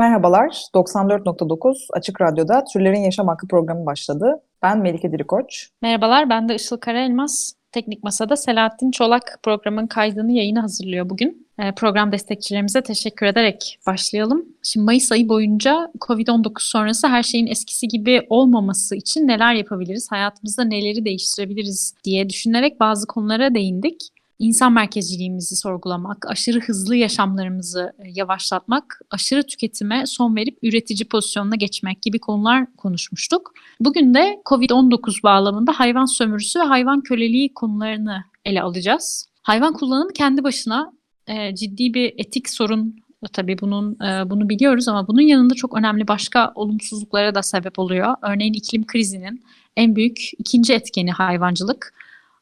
Merhabalar, 94.9 Açık Radyo'da Türlerin Yaşam Hakkı programı başladı. Ben Melike Dirikoç. Merhabalar, ben de Işıl Karaelmaz. Teknik Masa'da Selahattin Çolak programın kaydını yayına hazırlıyor bugün. Ee, program destekçilerimize teşekkür ederek başlayalım. Şimdi Mayıs ayı boyunca COVID-19 sonrası her şeyin eskisi gibi olmaması için neler yapabiliriz, hayatımızda neleri değiştirebiliriz diye düşünerek bazı konulara değindik. İnsan merkezciliğimizi sorgulamak, aşırı hızlı yaşamlarımızı e, yavaşlatmak, aşırı tüketime son verip üretici pozisyonuna geçmek gibi konular konuşmuştuk. Bugün de COVID-19 bağlamında hayvan sömürüsü ve hayvan köleliği konularını ele alacağız. Hayvan kullanımı kendi başına e, ciddi bir etik sorun tabii bunun e, bunu biliyoruz ama bunun yanında çok önemli başka olumsuzluklara da sebep oluyor. Örneğin iklim krizinin en büyük ikinci etkeni hayvancılık.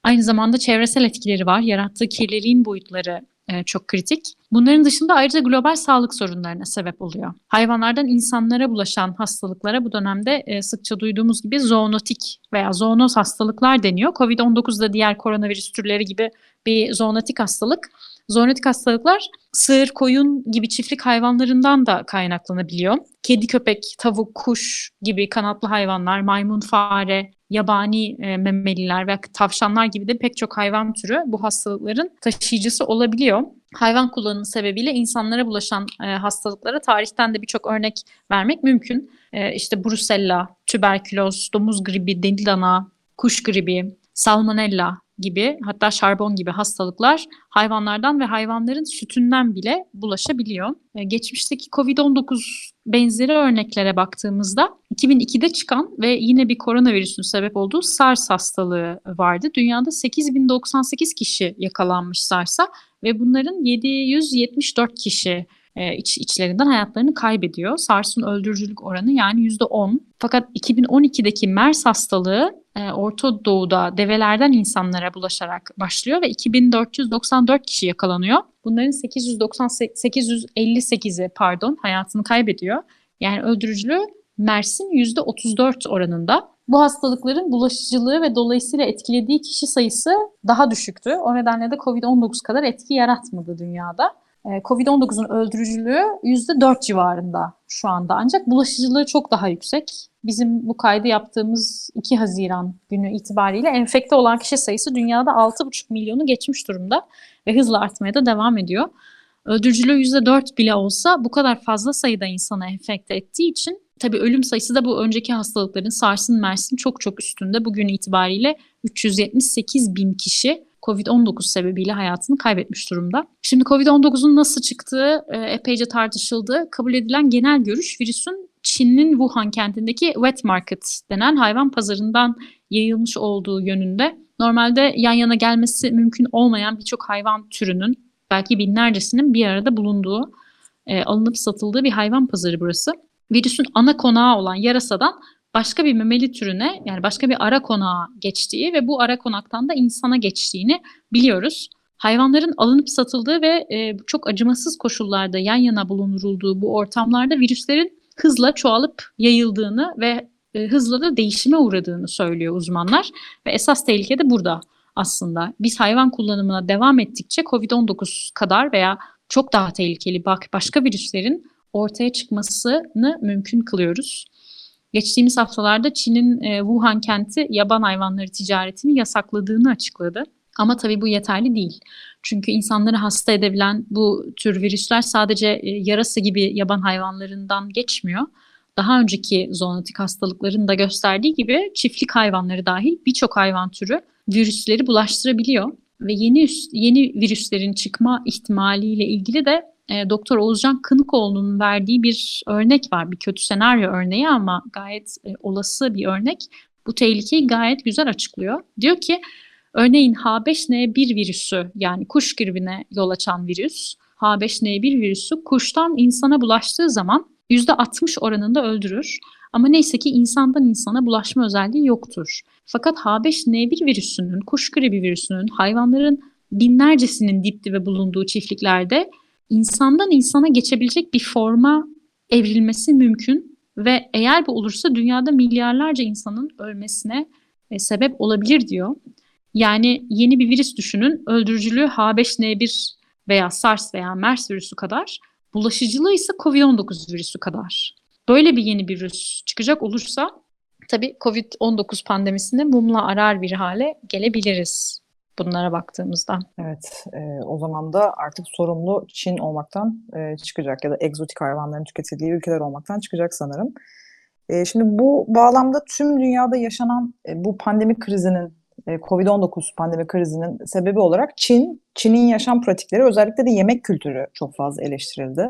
Aynı zamanda çevresel etkileri var. Yarattığı kirliliğin boyutları e, çok kritik. Bunların dışında ayrıca global sağlık sorunlarına sebep oluyor. Hayvanlardan insanlara bulaşan hastalıklara bu dönemde e, sıkça duyduğumuz gibi zoonotik veya zoonoz hastalıklar deniyor. Covid-19 da diğer koronavirüs türleri gibi bir zoonotik hastalık. Zoonotik hastalıklar sığır, koyun gibi çiftlik hayvanlarından da kaynaklanabiliyor. Kedi, köpek, tavuk, kuş gibi kanatlı hayvanlar, maymun, fare, yabani e, memeliler ve tavşanlar gibi de pek çok hayvan türü bu hastalıkların taşıyıcısı olabiliyor. Hayvan kullanımı sebebiyle insanlara bulaşan e, hastalıklara tarihten de birçok örnek vermek mümkün. E, işte brusella, tüberküloz, domuz gribi, dendilana, kuş gribi, salmonella gibi hatta şarbon gibi hastalıklar hayvanlardan ve hayvanların sütünden bile bulaşabiliyor. Ee, geçmişteki COVID-19 benzeri örneklere baktığımızda 2002'de çıkan ve yine bir koronavirüsün sebep olduğu SARS hastalığı vardı. Dünyada 8098 kişi yakalanmış SARS'a ve bunların 774 kişi e, iç, içlerinden hayatlarını kaybediyor. SARS'ın öldürücülük oranı yani %10. Fakat 2012'deki MERS hastalığı e, Orta Doğu'da develerden insanlara bulaşarak başlıyor ve 2494 kişi yakalanıyor. Bunların 858'i pardon hayatını kaybediyor. Yani öldürücülüğü MERS'in %34 oranında. Bu hastalıkların bulaşıcılığı ve dolayısıyla etkilediği kişi sayısı daha düşüktü. O nedenle de COVID-19 kadar etki yaratmadı dünyada. Ee, Covid-19'un öldürücülüğü %4 civarında şu anda ancak bulaşıcılığı çok daha yüksek. Bizim bu kaydı yaptığımız 2 Haziran günü itibariyle enfekte olan kişi sayısı dünyada 6,5 milyonu geçmiş durumda ve hızla artmaya da devam ediyor. Öldürücülüğü %4 bile olsa bu kadar fazla sayıda insana enfekte ettiği için tabii ölüm sayısı da bu önceki hastalıkların SARS'ın, MERS'in çok çok üstünde. Bugün itibariyle 378 bin kişi Covid-19 sebebiyle hayatını kaybetmiş durumda. Şimdi Covid-19'un nasıl çıktığı e, epeyce tartışıldı. Kabul edilen genel görüş virüsün Çin'in Wuhan kentindeki wet market denen hayvan pazarından yayılmış olduğu yönünde. Normalde yan yana gelmesi mümkün olmayan birçok hayvan türünün belki binlercesinin bir arada bulunduğu, e, alınıp satıldığı bir hayvan pazarı burası. Virüsün ana konağı olan yarasadan başka bir memeli türüne yani başka bir ara konağa geçtiği ve bu ara konaktan da insana geçtiğini biliyoruz. Hayvanların alınıp satıldığı ve e, çok acımasız koşullarda yan yana bulundurulduğu bu ortamlarda virüslerin hızla çoğalıp yayıldığını ve e, hızla da değişime uğradığını söylüyor uzmanlar. Ve esas tehlike de burada aslında. Biz hayvan kullanımına devam ettikçe COVID-19 kadar veya çok daha tehlikeli başka virüslerin ortaya çıkmasını mümkün kılıyoruz. Geçtiğimiz haftalarda Çin'in e, Wuhan kenti yaban hayvanları ticaretini yasakladığını açıkladı. Ama tabii bu yeterli değil. Çünkü insanları hasta edebilen bu tür virüsler sadece e, yarası gibi yaban hayvanlarından geçmiyor. Daha önceki zoonotik hastalıkların da gösterdiği gibi çiftlik hayvanları dahil birçok hayvan türü virüsleri bulaştırabiliyor ve yeni yeni virüslerin çıkma ihtimaliyle ilgili de e, Doktor Oğuzcan Kınıkoğlu'nun verdiği bir örnek var. Bir kötü senaryo örneği ama gayet e, olası bir örnek. Bu tehlikeyi gayet güzel açıklıyor. Diyor ki örneğin H5N1 virüsü yani kuş gribine yol açan virüs H5N1 virüsü kuştan insana bulaştığı zaman %60 oranında öldürür. Ama neyse ki insandan insana bulaşma özelliği yoktur. Fakat H5N1 virüsünün, kuş gribi virüsünün hayvanların binlercesinin dip dibe bulunduğu çiftliklerde insandan insana geçebilecek bir forma evrilmesi mümkün ve eğer bu olursa dünyada milyarlarca insanın ölmesine e, sebep olabilir diyor. Yani yeni bir virüs düşünün, öldürücülüğü H5N1 veya SARS veya MERS virüsü kadar, bulaşıcılığı ise COVID-19 virüsü kadar. Böyle bir yeni bir virüs çıkacak olursa tabii COVID-19 pandemisini mumla arar bir hale gelebiliriz bunlara baktığımızda. Evet, e, o zaman da artık sorumlu Çin olmaktan e, çıkacak ya da egzotik hayvanların tüketildiği ülkeler olmaktan çıkacak sanırım. E, şimdi bu bağlamda tüm dünyada yaşanan e, bu pandemi krizinin, Covid-19 pandemi krizinin sebebi olarak Çin, Çin'in yaşam pratikleri özellikle de yemek kültürü çok fazla eleştirildi.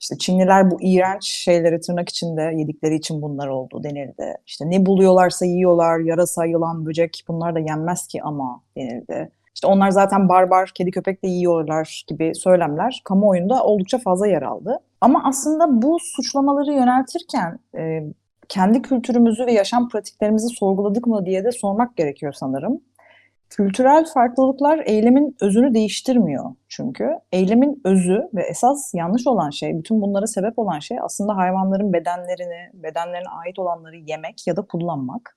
İşte Çinliler bu iğrenç şeyleri tırnak içinde yedikleri için bunlar oldu denildi. İşte ne buluyorlarsa yiyorlar, yarasa, yılan, böcek bunlar da yenmez ki ama denildi. İşte onlar zaten barbar, kedi köpek de yiyorlar gibi söylemler kamuoyunda oldukça fazla yer aldı. Ama aslında bu suçlamaları yöneltirken e, kendi kültürümüzü ve yaşam pratiklerimizi sorguladık mı diye de sormak gerekiyor sanırım. Kültürel farklılıklar eylemin özünü değiştirmiyor çünkü. Eylemin özü ve esas yanlış olan şey, bütün bunlara sebep olan şey aslında hayvanların bedenlerini, bedenlerine ait olanları yemek ya da kullanmak.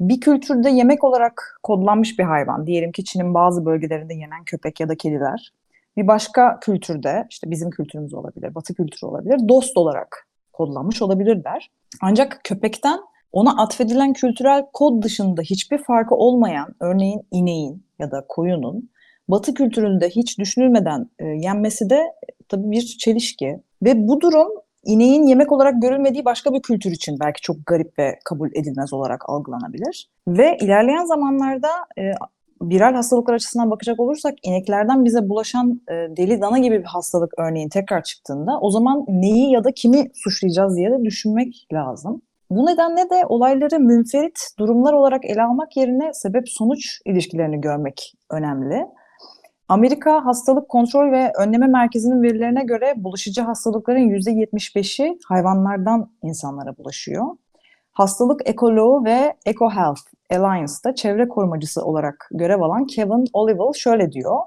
Bir kültürde yemek olarak kodlanmış bir hayvan, diyelim ki Çin'in bazı bölgelerinde yenen köpek ya da kediler, bir başka kültürde, işte bizim kültürümüz olabilir, batı kültürü olabilir, dost olarak kodlanmış olabilirler. Ancak köpekten ona atfedilen kültürel kod dışında hiçbir farkı olmayan, örneğin ineğin ya da koyunun Batı kültüründe hiç düşünülmeden e, yenmesi de e, tabii bir çelişki. Ve bu durum ineğin yemek olarak görülmediği başka bir kültür için belki çok garip ve kabul edilmez olarak algılanabilir. Ve ilerleyen zamanlarda e, viral hastalıklar açısından bakacak olursak ineklerden bize bulaşan e, deli dana gibi bir hastalık örneğin tekrar çıktığında o zaman neyi ya da kimi suçlayacağız diye de düşünmek lazım. Bu nedenle de olayları münferit durumlar olarak ele almak yerine sebep-sonuç ilişkilerini görmek önemli. Amerika Hastalık Kontrol ve Önleme Merkezi'nin verilerine göre bulaşıcı hastalıkların %75'i hayvanlardan insanlara bulaşıyor. Hastalık ekoloğu ve EcoHealth Alliance'da çevre korumacısı olarak görev alan Kevin Oliver şöyle diyor.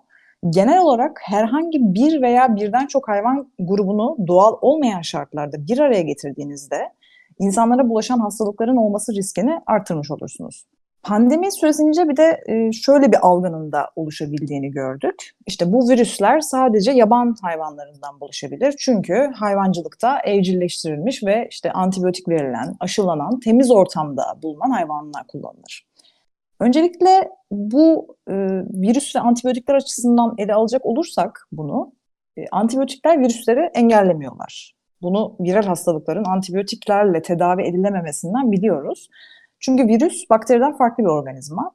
Genel olarak herhangi bir veya birden çok hayvan grubunu doğal olmayan şartlarda bir araya getirdiğinizde insanlara bulaşan hastalıkların olması riskini artırmış olursunuz. Pandemi süresince bir de e, şöyle bir algının da oluşabildiğini gördük. İşte bu virüsler sadece yaban hayvanlarından bulaşabilir. Çünkü hayvancılıkta evcilleştirilmiş ve işte antibiyotik verilen, aşılanan, temiz ortamda bulunan hayvanlar kullanılır. Öncelikle bu e, virüs ve antibiyotikler açısından ele alacak olursak bunu, e, antibiyotikler virüsleri engellemiyorlar. Bunu viral hastalıkların antibiyotiklerle tedavi edilememesinden biliyoruz. Çünkü virüs bakteriden farklı bir organizma.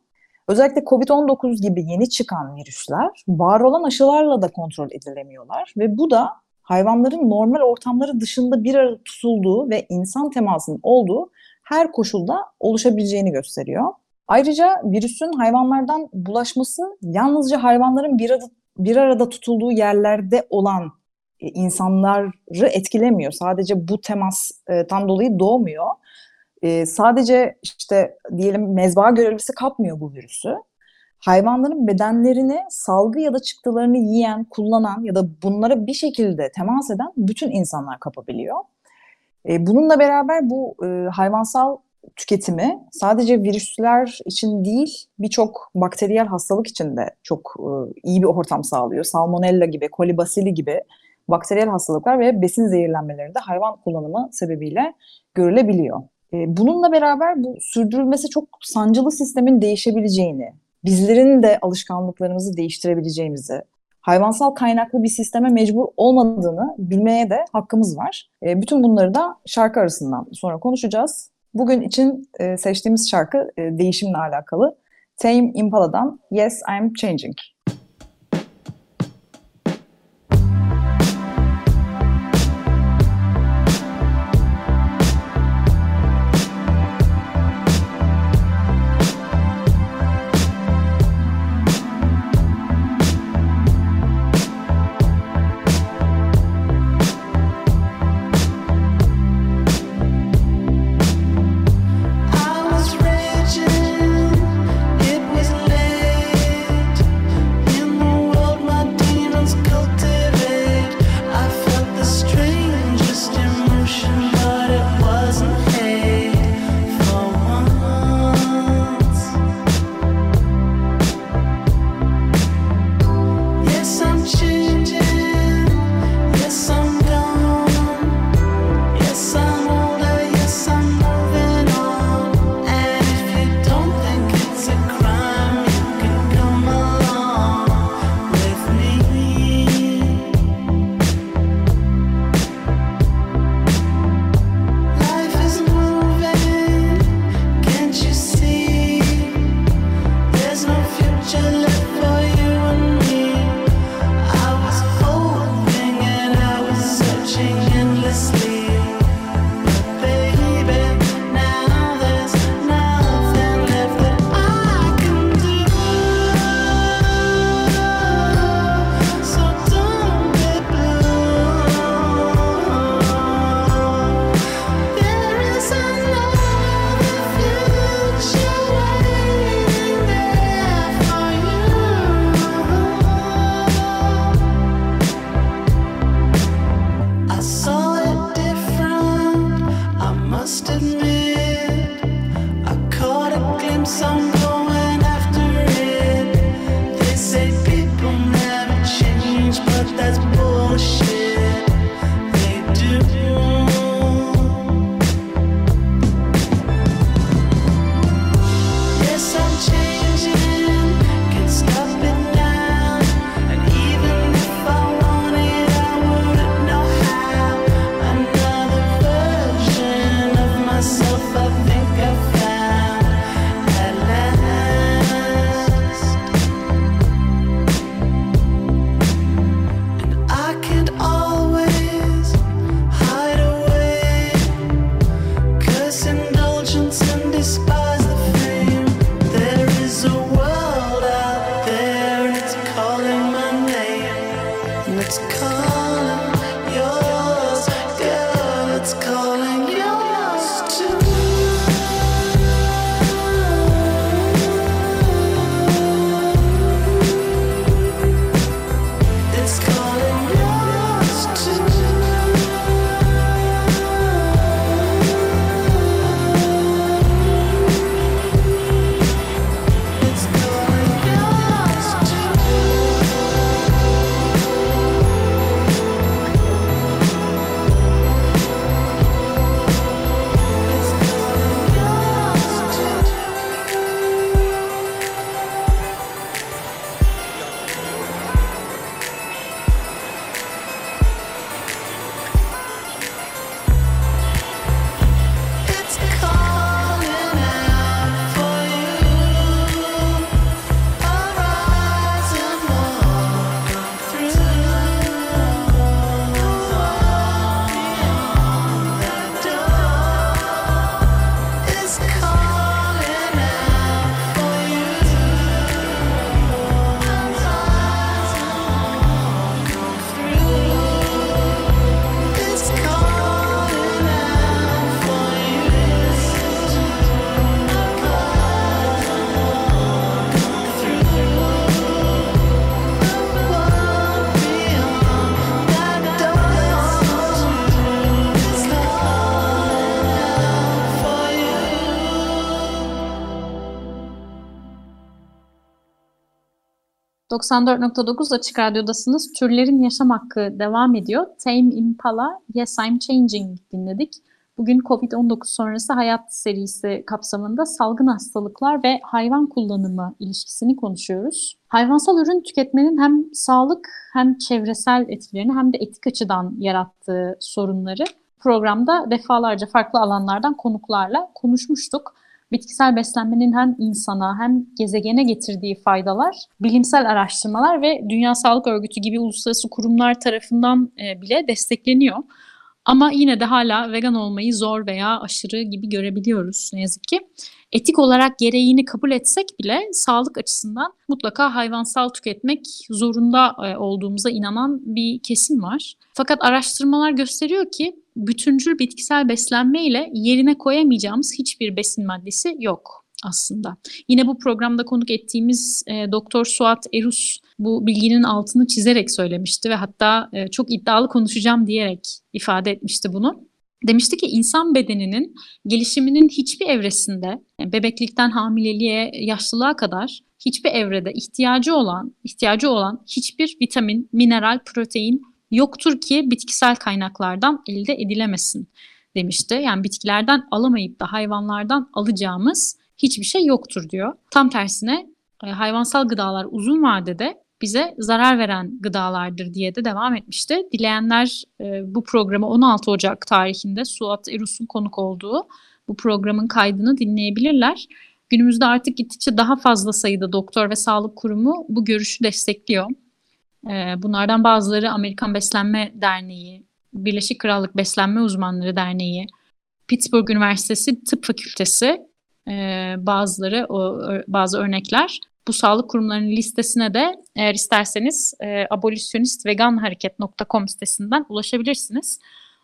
Özellikle COVID-19 gibi yeni çıkan virüsler var olan aşılarla da kontrol edilemiyorlar ve bu da hayvanların normal ortamları dışında bir arada tutulduğu ve insan temasının olduğu her koşulda oluşabileceğini gösteriyor. Ayrıca virüsün hayvanlardan bulaşması yalnızca hayvanların bir arada, bir arada tutulduğu yerlerde olan e, insanları etkilemiyor. Sadece bu temastan dolayı doğmuyor. E, sadece işte diyelim mezba görevlisi kapmıyor bu virüsü. Hayvanların bedenlerini salgı ya da çıktılarını yiyen, kullanan ya da bunlara bir şekilde temas eden bütün insanlar kapabiliyor. E, bununla beraber bu hayvansal tüketimi sadece virüsler için değil birçok bakteriyel hastalık için de çok iyi bir ortam sağlıyor. Salmonella gibi, kolibasili gibi bakteriyel hastalıklar ve besin zehirlenmeleri de hayvan kullanımı sebebiyle görülebiliyor. E, bununla beraber bu sürdürülmesi çok sancılı sistemin değişebileceğini, bizlerin de alışkanlıklarımızı değiştirebileceğimizi, hayvansal kaynaklı bir sisteme mecbur olmadığını bilmeye de hakkımız var. E, bütün bunları da şarkı arasından sonra konuşacağız. Bugün için e, seçtiğimiz şarkı değişimle alakalı. Tame Impala'dan Yes I'm Changing. 94.9 Açık Radyo'dasınız. Türlerin Yaşam Hakkı devam ediyor. Tame Impala, Yes I'm Changing dinledik. Bugün COVID-19 sonrası hayat serisi kapsamında salgın hastalıklar ve hayvan kullanımı ilişkisini konuşuyoruz. Hayvansal ürün tüketmenin hem sağlık hem çevresel etkilerini hem de etik açıdan yarattığı sorunları programda defalarca farklı alanlardan konuklarla konuşmuştuk bitkisel beslenmenin hem insana hem gezegene getirdiği faydalar, bilimsel araştırmalar ve Dünya Sağlık Örgütü gibi uluslararası kurumlar tarafından e, bile destekleniyor. Ama yine de hala vegan olmayı zor veya aşırı gibi görebiliyoruz ne yazık ki. Etik olarak gereğini kabul etsek bile sağlık açısından mutlaka hayvansal tüketmek zorunda e, olduğumuza inanan bir kesim var. Fakat araştırmalar gösteriyor ki bütüncül bitkisel beslenme ile yerine koyamayacağımız hiçbir besin maddesi yok aslında. Yine bu programda konuk ettiğimiz e, Doktor Suat Erus bu bilginin altını çizerek söylemişti ve hatta e, çok iddialı konuşacağım diyerek ifade etmişti bunu. Demişti ki insan bedeninin gelişiminin hiçbir evresinde bebeklikten hamileliğe, yaşlılığa kadar hiçbir evrede ihtiyacı olan, ihtiyacı olan hiçbir vitamin, mineral, protein yoktur ki bitkisel kaynaklardan elde edilemesin demişti. Yani bitkilerden alamayıp da hayvanlardan alacağımız hiçbir şey yoktur diyor. Tam tersine e, hayvansal gıdalar uzun vadede bize zarar veren gıdalardır diye de devam etmişti. Dileyenler e, bu programı 16 Ocak tarihinde Suat Erus'un konuk olduğu bu programın kaydını dinleyebilirler. Günümüzde artık gittikçe daha fazla sayıda doktor ve sağlık kurumu bu görüşü destekliyor. Bunlardan bazıları Amerikan Beslenme Derneği, Birleşik Krallık Beslenme Uzmanları Derneği, Pittsburgh Üniversitesi Tıp Fakültesi e, bazıları o bazı örnekler. Bu sağlık kurumlarının listesine de eğer isterseniz e, abolisyonistveganhareket.com sitesinden ulaşabilirsiniz.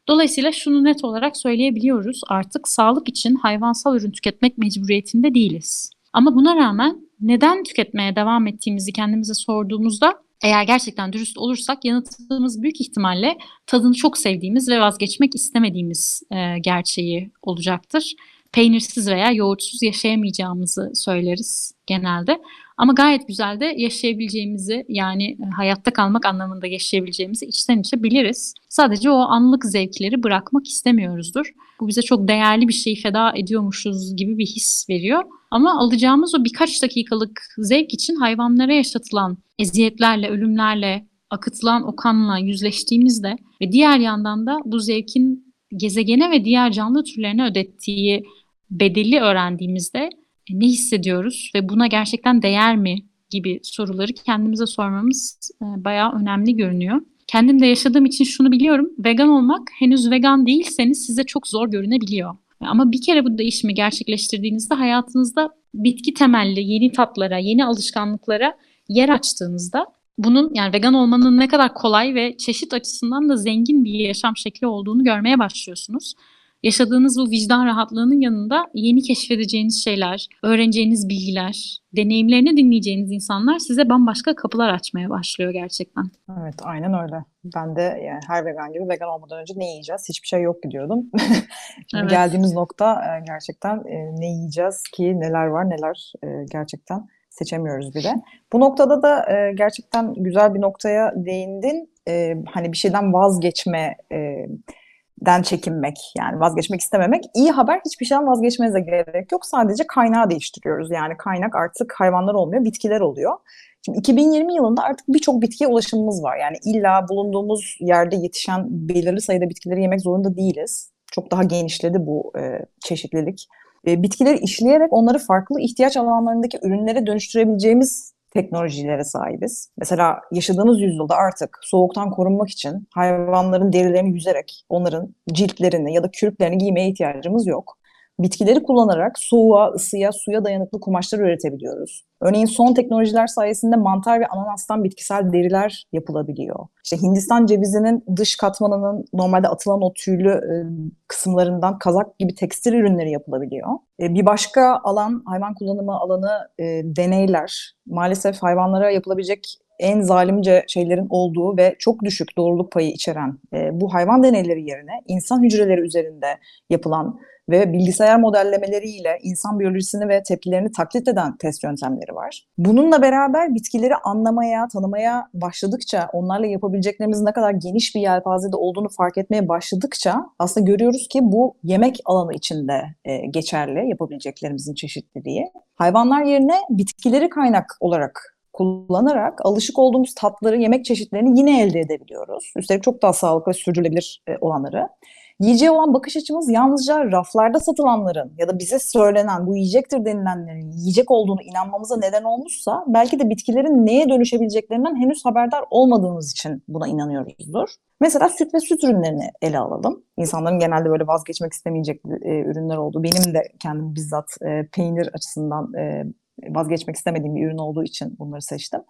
Dolayısıyla şunu net olarak söyleyebiliyoruz. Artık sağlık için hayvansal ürün tüketmek mecburiyetinde değiliz. Ama buna rağmen neden tüketmeye devam ettiğimizi kendimize sorduğumuzda eğer gerçekten dürüst olursak yanıtımız büyük ihtimalle tadını çok sevdiğimiz ve vazgeçmek istemediğimiz e, gerçeği olacaktır. Peynirsiz veya yoğurtsuz yaşayamayacağımızı söyleriz genelde. Ama gayet güzel de yaşayabileceğimizi yani e, hayatta kalmak anlamında yaşayabileceğimizi içten içe biliriz. Sadece o anlık zevkleri bırakmak istemiyoruzdur. Bu bize çok değerli bir şeyi feda ediyormuşuz gibi bir his veriyor. Ama alacağımız o birkaç dakikalık zevk için hayvanlara yaşatılan eziyetlerle, ölümlerle, akıtılan o kanla yüzleştiğimizde ve diğer yandan da bu zevkin gezegene ve diğer canlı türlerine ödettiği bedeli öğrendiğimizde e, ne hissediyoruz ve buna gerçekten değer mi gibi soruları kendimize sormamız e, bayağı önemli görünüyor. Kendim de yaşadığım için şunu biliyorum. Vegan olmak henüz vegan değilseniz size çok zor görünebiliyor. Ama bir kere bu değişimi gerçekleştirdiğinizde hayatınızda bitki temelli yeni tatlara, yeni alışkanlıklara yer açtığınızda bunun yani vegan olmanın ne kadar kolay ve çeşit açısından da zengin bir yaşam şekli olduğunu görmeye başlıyorsunuz yaşadığınız bu vicdan rahatlığının yanında yeni keşfedeceğiniz şeyler, öğreneceğiniz bilgiler, deneyimlerini dinleyeceğiniz insanlar size bambaşka kapılar açmaya başlıyor gerçekten. Evet aynen öyle. Ben de yani her vegan gibi vegan olmadan önce ne yiyeceğiz? Hiçbir şey yok gidiyordum. Şimdi evet. geldiğimiz nokta e, gerçekten e, ne yiyeceğiz ki neler var neler e, gerçekten seçemiyoruz bile. Bu noktada da gerçekten güzel bir noktaya değindin. Hani bir şeyden vazgeçme den çekinmek yani vazgeçmek istememek. İyi haber hiçbir şeyden vazgeçmenize gerek yok. Sadece kaynağı değiştiriyoruz. Yani kaynak artık hayvanlar olmuyor, bitkiler oluyor. Şimdi 2020 yılında artık birçok bitkiye ulaşımımız var. Yani illa bulunduğumuz yerde yetişen belirli sayıda bitkileri yemek zorunda değiliz. Çok daha genişledi bu e, çeşitlilik. E, bitkileri işleyerek onları farklı ihtiyaç alanlarındaki ürünlere dönüştürebileceğimiz teknolojilere sahibiz. Mesela yaşadığımız yüzyılda artık soğuktan korunmak için hayvanların derilerini yüzerek onların ciltlerini ya da kürklerini giymeye ihtiyacımız yok bitkileri kullanarak soğuğa, ısıya, suya dayanıklı kumaşlar üretebiliyoruz. Örneğin son teknolojiler sayesinde mantar ve ananastan bitkisel deriler yapılabiliyor. İşte Hindistan cevizinin dış katmanının normalde atılan o tüylü e, kısımlarından kazak gibi tekstil ürünleri yapılabiliyor. E, bir başka alan hayvan kullanımı alanı e, deneyler. Maalesef hayvanlara yapılabilecek en zalimce şeylerin olduğu ve çok düşük doğruluk payı içeren e, bu hayvan deneyleri yerine insan hücreleri üzerinde yapılan ve bilgisayar modellemeleriyle insan biyolojisini ve tepkilerini taklit eden test yöntemleri var. Bununla beraber bitkileri anlamaya, tanımaya başladıkça, onlarla yapabileceklerimizin ne kadar geniş bir yelpazede olduğunu fark etmeye başladıkça aslında görüyoruz ki bu yemek alanı içinde e, geçerli yapabileceklerimizin çeşitliliği. Hayvanlar yerine bitkileri kaynak olarak kullanarak alışık olduğumuz tatları, yemek çeşitlerini yine elde edebiliyoruz. Üstelik çok daha sağlıklı ve sürdürülebilir e, olanları. Yiyeceğe olan bakış açımız yalnızca raflarda satılanların ya da bize söylenen bu yiyecektir denilenlerin yiyecek olduğunu inanmamıza neden olmuşsa belki de bitkilerin neye dönüşebileceklerinden henüz haberdar olmadığımız için buna inanıyoruzdur. Mesela süt ve süt ürünlerini ele alalım. İnsanların genelde böyle vazgeçmek istemeyecek e, ürünler oldu. Benim de kendim bizzat e, peynir açısından e, vazgeçmek istemediğim bir ürün olduğu için bunları seçtim.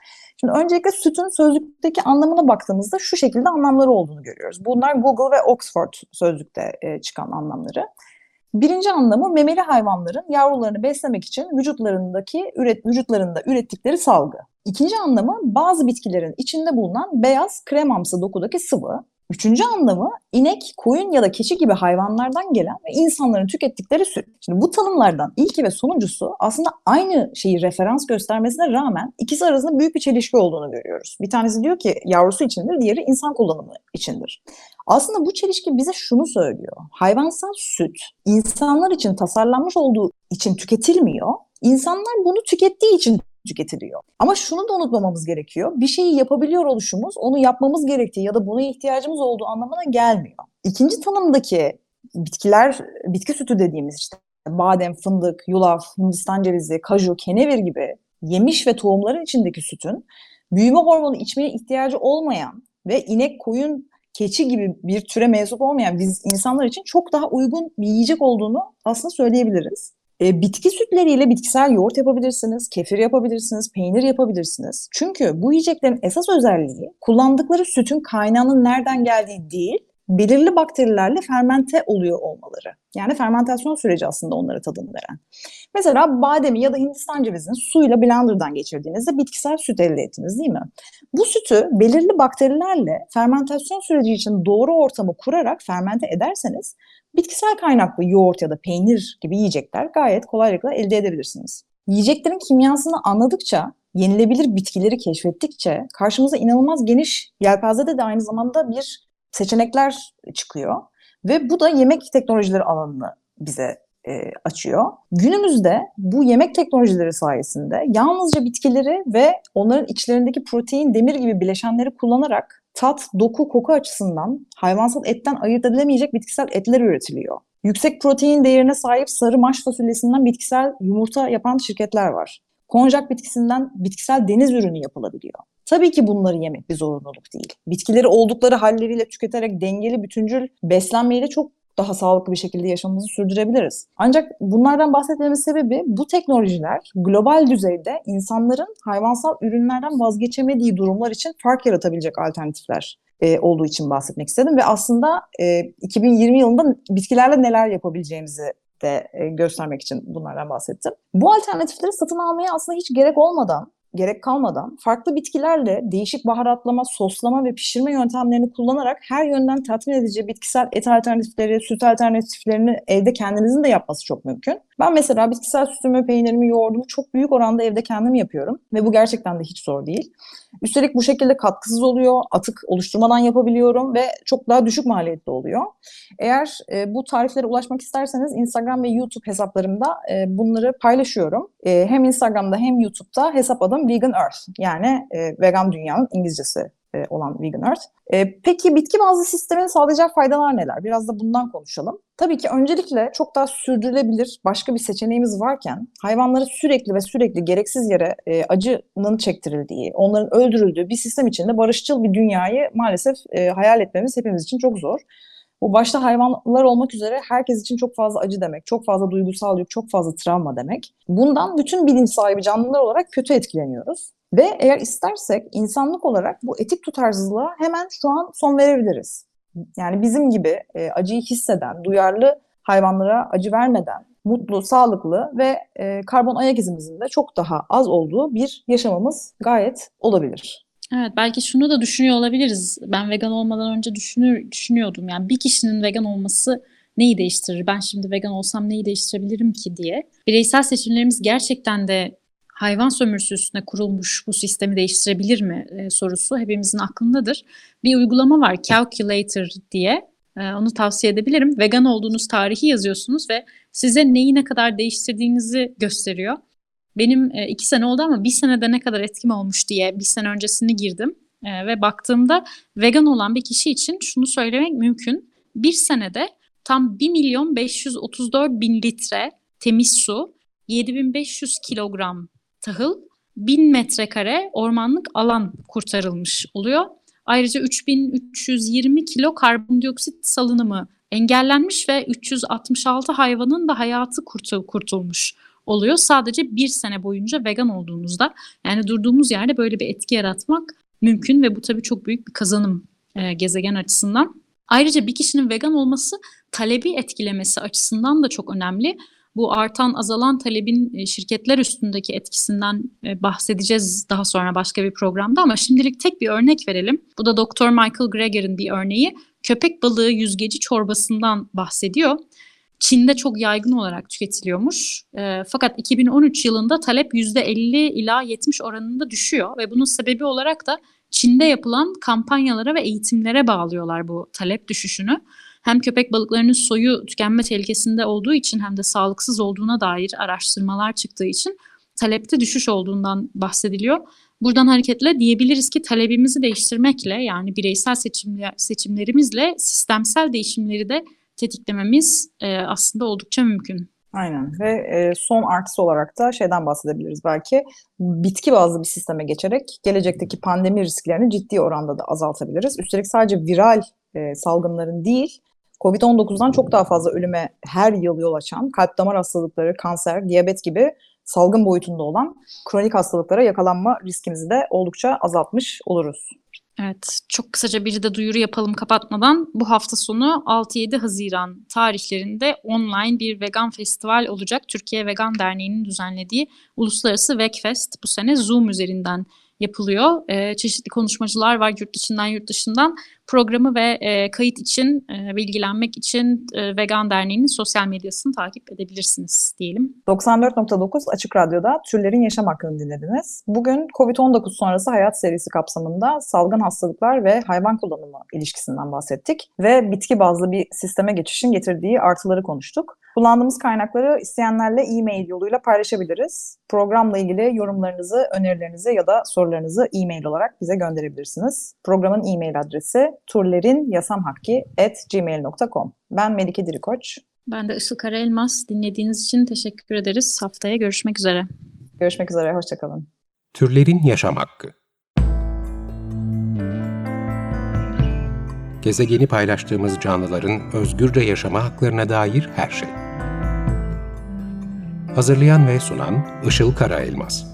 Şimdi öncelikle sütün sözlükteki anlamına baktığımızda şu şekilde anlamları olduğunu görüyoruz. Bunlar Google ve Oxford sözlükte e, çıkan anlamları. Birinci anlamı memeli hayvanların yavrularını beslemek için vücutlarındaki üret, vücutlarında ürettikleri salgı. İkinci anlamı bazı bitkilerin içinde bulunan beyaz kremamsı dokudaki sıvı. Üçüncü anlamı inek, koyun ya da keçi gibi hayvanlardan gelen ve insanların tükettikleri süt. Şimdi bu tanımlardan ilki ve sonuncusu aslında aynı şeyi referans göstermesine rağmen ikisi arasında büyük bir çelişki olduğunu görüyoruz. Bir tanesi diyor ki yavrusu içindir, diğeri insan kullanımı içindir. Aslında bu çelişki bize şunu söylüyor. Hayvansal süt insanlar için tasarlanmış olduğu için tüketilmiyor. İnsanlar bunu tükettiği için tüketiliyor. Ama şunu da unutmamamız gerekiyor. Bir şeyi yapabiliyor oluşumuz onu yapmamız gerektiği ya da buna ihtiyacımız olduğu anlamına gelmiyor. İkinci tanımdaki bitkiler, bitki sütü dediğimiz işte badem, fındık, yulaf, hindistan cevizi, kaju, kenevir gibi yemiş ve tohumların içindeki sütün büyüme hormonu içmeye ihtiyacı olmayan ve inek, koyun, keçi gibi bir türe mensup olmayan biz insanlar için çok daha uygun bir yiyecek olduğunu aslında söyleyebiliriz. E, bitki sütleriyle bitkisel yoğurt yapabilirsiniz, kefir yapabilirsiniz, peynir yapabilirsiniz. Çünkü bu yiyeceklerin esas özelliği kullandıkları sütün kaynağının nereden geldiği değil, belirli bakterilerle fermente oluyor olmaları. Yani fermentasyon süreci aslında onlara tadını veren. Mesela bademi ya da Hindistan cevizini suyla blenderdan geçirdiğinizde bitkisel süt elde ettiniz değil mi? Bu sütü belirli bakterilerle fermentasyon süreci için doğru ortamı kurarak fermente ederseniz bitkisel kaynaklı yoğurt ya da peynir gibi yiyecekler gayet kolaylıkla elde edebilirsiniz. Yiyeceklerin kimyasını anladıkça, yenilebilir bitkileri keşfettikçe karşımıza inanılmaz geniş yelpazede de aynı zamanda bir seçenekler çıkıyor. Ve bu da yemek teknolojileri alanını bize e, açıyor. Günümüzde bu yemek teknolojileri sayesinde yalnızca bitkileri ve onların içlerindeki protein, demir gibi bileşenleri kullanarak tat, doku, koku açısından hayvansal etten ayırt edilemeyecek bitkisel etler üretiliyor. Yüksek protein değerine sahip sarı maş fasulyesinden bitkisel yumurta yapan şirketler var. Konjak bitkisinden bitkisel deniz ürünü yapılabiliyor. Tabii ki bunları yemek bir zorunluluk değil. Bitkileri oldukları halleriyle tüketerek dengeli, bütüncül beslenmeyle çok daha sağlıklı bir şekilde yaşamımızı sürdürebiliriz. Ancak bunlardan bahsetmemin sebebi bu teknolojiler global düzeyde insanların hayvansal ürünlerden vazgeçemediği durumlar için fark yaratabilecek alternatifler e, olduğu için bahsetmek istedim ve aslında e, 2020 yılında bitkilerle neler yapabileceğimizi de e, göstermek için bunlardan bahsettim. Bu alternatifleri satın almaya aslında hiç gerek olmadan gerek kalmadan farklı bitkilerle değişik baharatlama, soslama ve pişirme yöntemlerini kullanarak her yönden tatmin edici bitkisel et alternatifleri, süt alternatiflerini evde kendinizin de yapması çok mümkün. Ben mesela bitkisel sütümü, peynirimi, yoğurdumu çok büyük oranda evde kendim yapıyorum ve bu gerçekten de hiç zor değil. Üstelik bu şekilde katkısız oluyor, atık oluşturmadan yapabiliyorum ve çok daha düşük maliyetli oluyor. Eğer e, bu tariflere ulaşmak isterseniz Instagram ve YouTube hesaplarımda e, bunları paylaşıyorum. E, hem Instagram'da hem YouTube'da hesap adım Vegan Earth yani e, vegan dünyanın İngilizcesi e, olan Vegan Earth. E, peki bitki bazlı sistemin sağlayacağı faydalar neler? Biraz da bundan konuşalım. Tabii ki öncelikle çok daha sürdürülebilir başka bir seçeneğimiz varken hayvanlara sürekli ve sürekli gereksiz yere e, acının çektirildiği, onların öldürüldüğü bir sistem içinde barışçıl bir dünyayı maalesef e, hayal etmemiz hepimiz için çok zor. Bu başta hayvanlar olmak üzere herkes için çok fazla acı demek, çok fazla duygusal yük, çok fazla travma demek. Bundan bütün bilinç sahibi canlılar olarak kötü etkileniyoruz. Ve eğer istersek insanlık olarak bu etik tutarsızlığa hemen şu an son verebiliriz. Yani bizim gibi e, acıyı hisseden, duyarlı hayvanlara acı vermeden, mutlu, sağlıklı ve e, karbon ayak izimizin de çok daha az olduğu bir yaşamımız gayet olabilir. Evet belki şunu da düşünüyor olabiliriz. Ben vegan olmadan önce düşünür, düşünüyordum. Yani bir kişinin vegan olması neyi değiştirir? Ben şimdi vegan olsam neyi değiştirebilirim ki diye. Bireysel seçimlerimiz gerçekten de hayvan sömürüsü üstüne kurulmuş bu sistemi değiştirebilir mi e, sorusu hepimizin aklındadır. Bir uygulama var Calculator diye. E, onu tavsiye edebilirim. Vegan olduğunuz tarihi yazıyorsunuz ve size neyi ne kadar değiştirdiğinizi gösteriyor. Benim e, iki sene oldu ama bir senede ne kadar etkim olmuş diye bir sene öncesini girdim. E, ve baktığımda vegan olan bir kişi için şunu söylemek mümkün. Bir senede tam 1 milyon 534 bin litre temiz su, 7500 kilogram tahıl, 1000 metrekare ormanlık alan kurtarılmış oluyor. Ayrıca 3320 kilo karbondioksit salınımı engellenmiş ve 366 hayvanın da hayatı kurtul kurtulmuş oluyor. Sadece bir sene boyunca vegan olduğunuzda yani durduğumuz yerde böyle bir etki yaratmak mümkün ve bu tabii çok büyük bir kazanım e, gezegen açısından. Ayrıca bir kişinin vegan olması talebi etkilemesi açısından da çok önemli. Bu artan azalan talebin e, şirketler üstündeki etkisinden e, bahsedeceğiz daha sonra başka bir programda ama şimdilik tek bir örnek verelim. Bu da Dr. Michael Greger'ın bir örneği. Köpek balığı yüzgeci çorbasından bahsediyor. Çin'de çok yaygın olarak tüketiliyormuş. E, fakat 2013 yılında talep %50 ila 70 oranında düşüyor ve bunun sebebi olarak da Çin'de yapılan kampanyalara ve eğitimlere bağlıyorlar bu talep düşüşünü. Hem köpek balıklarının soyu tükenme tehlikesinde olduğu için hem de sağlıksız olduğuna dair araştırmalar çıktığı için talepte düşüş olduğundan bahsediliyor. Buradan hareketle diyebiliriz ki talebimizi değiştirmekle yani bireysel seçimler, seçimlerimizle sistemsel değişimleri de tetiklememiz e, aslında oldukça mümkün. Aynen ve e, son artısı olarak da şeyden bahsedebiliriz belki bitki bazlı bir sisteme geçerek gelecekteki pandemi risklerini ciddi oranda da azaltabiliriz. Üstelik sadece viral e, salgınların değil, COVID-19'dan çok daha fazla ölüme her yıl yol açan kalp damar hastalıkları, kanser, diyabet gibi salgın boyutunda olan kronik hastalıklara yakalanma riskimizi de oldukça azaltmış oluruz. Evet, çok kısaca bir de duyuru yapalım kapatmadan. Bu hafta sonu 6-7 Haziran tarihlerinde online bir vegan festival olacak. Türkiye Vegan Derneği'nin düzenlediği Uluslararası Vegfest bu sene Zoom üzerinden yapılıyor. E, çeşitli konuşmacılar var yurt içinden yurt dışından. Programı ve e, kayıt için, e, bilgilenmek için e, Vegan Derneği'nin sosyal medyasını takip edebilirsiniz diyelim. 94.9 Açık Radyo'da Türlerin Yaşam Hakkını dinlediniz. Bugün COVID-19 sonrası hayat serisi kapsamında salgın hastalıklar ve hayvan kullanımı ilişkisinden bahsettik ve bitki bazlı bir sisteme geçişin getirdiği artıları konuştuk. Kullandığımız kaynakları isteyenlerle e-mail yoluyla paylaşabiliriz. Programla ilgili yorumlarınızı, önerilerinizi ya da sorularınızı e-mail olarak bize gönderebilirsiniz. Programın e-mail adresi turlerinyasamhakki.gmail.com Ben Melike Dirikoç. Ben de Işıl Karaelmaz. Dinlediğiniz için teşekkür ederiz. Haftaya görüşmek üzere. Görüşmek üzere, hoşçakalın. Türlerin Yaşam Hakkı Gezegeni paylaştığımız canlıların özgürce yaşama haklarına dair her şey. Hazırlayan ve sunan Işıl Karaelmaz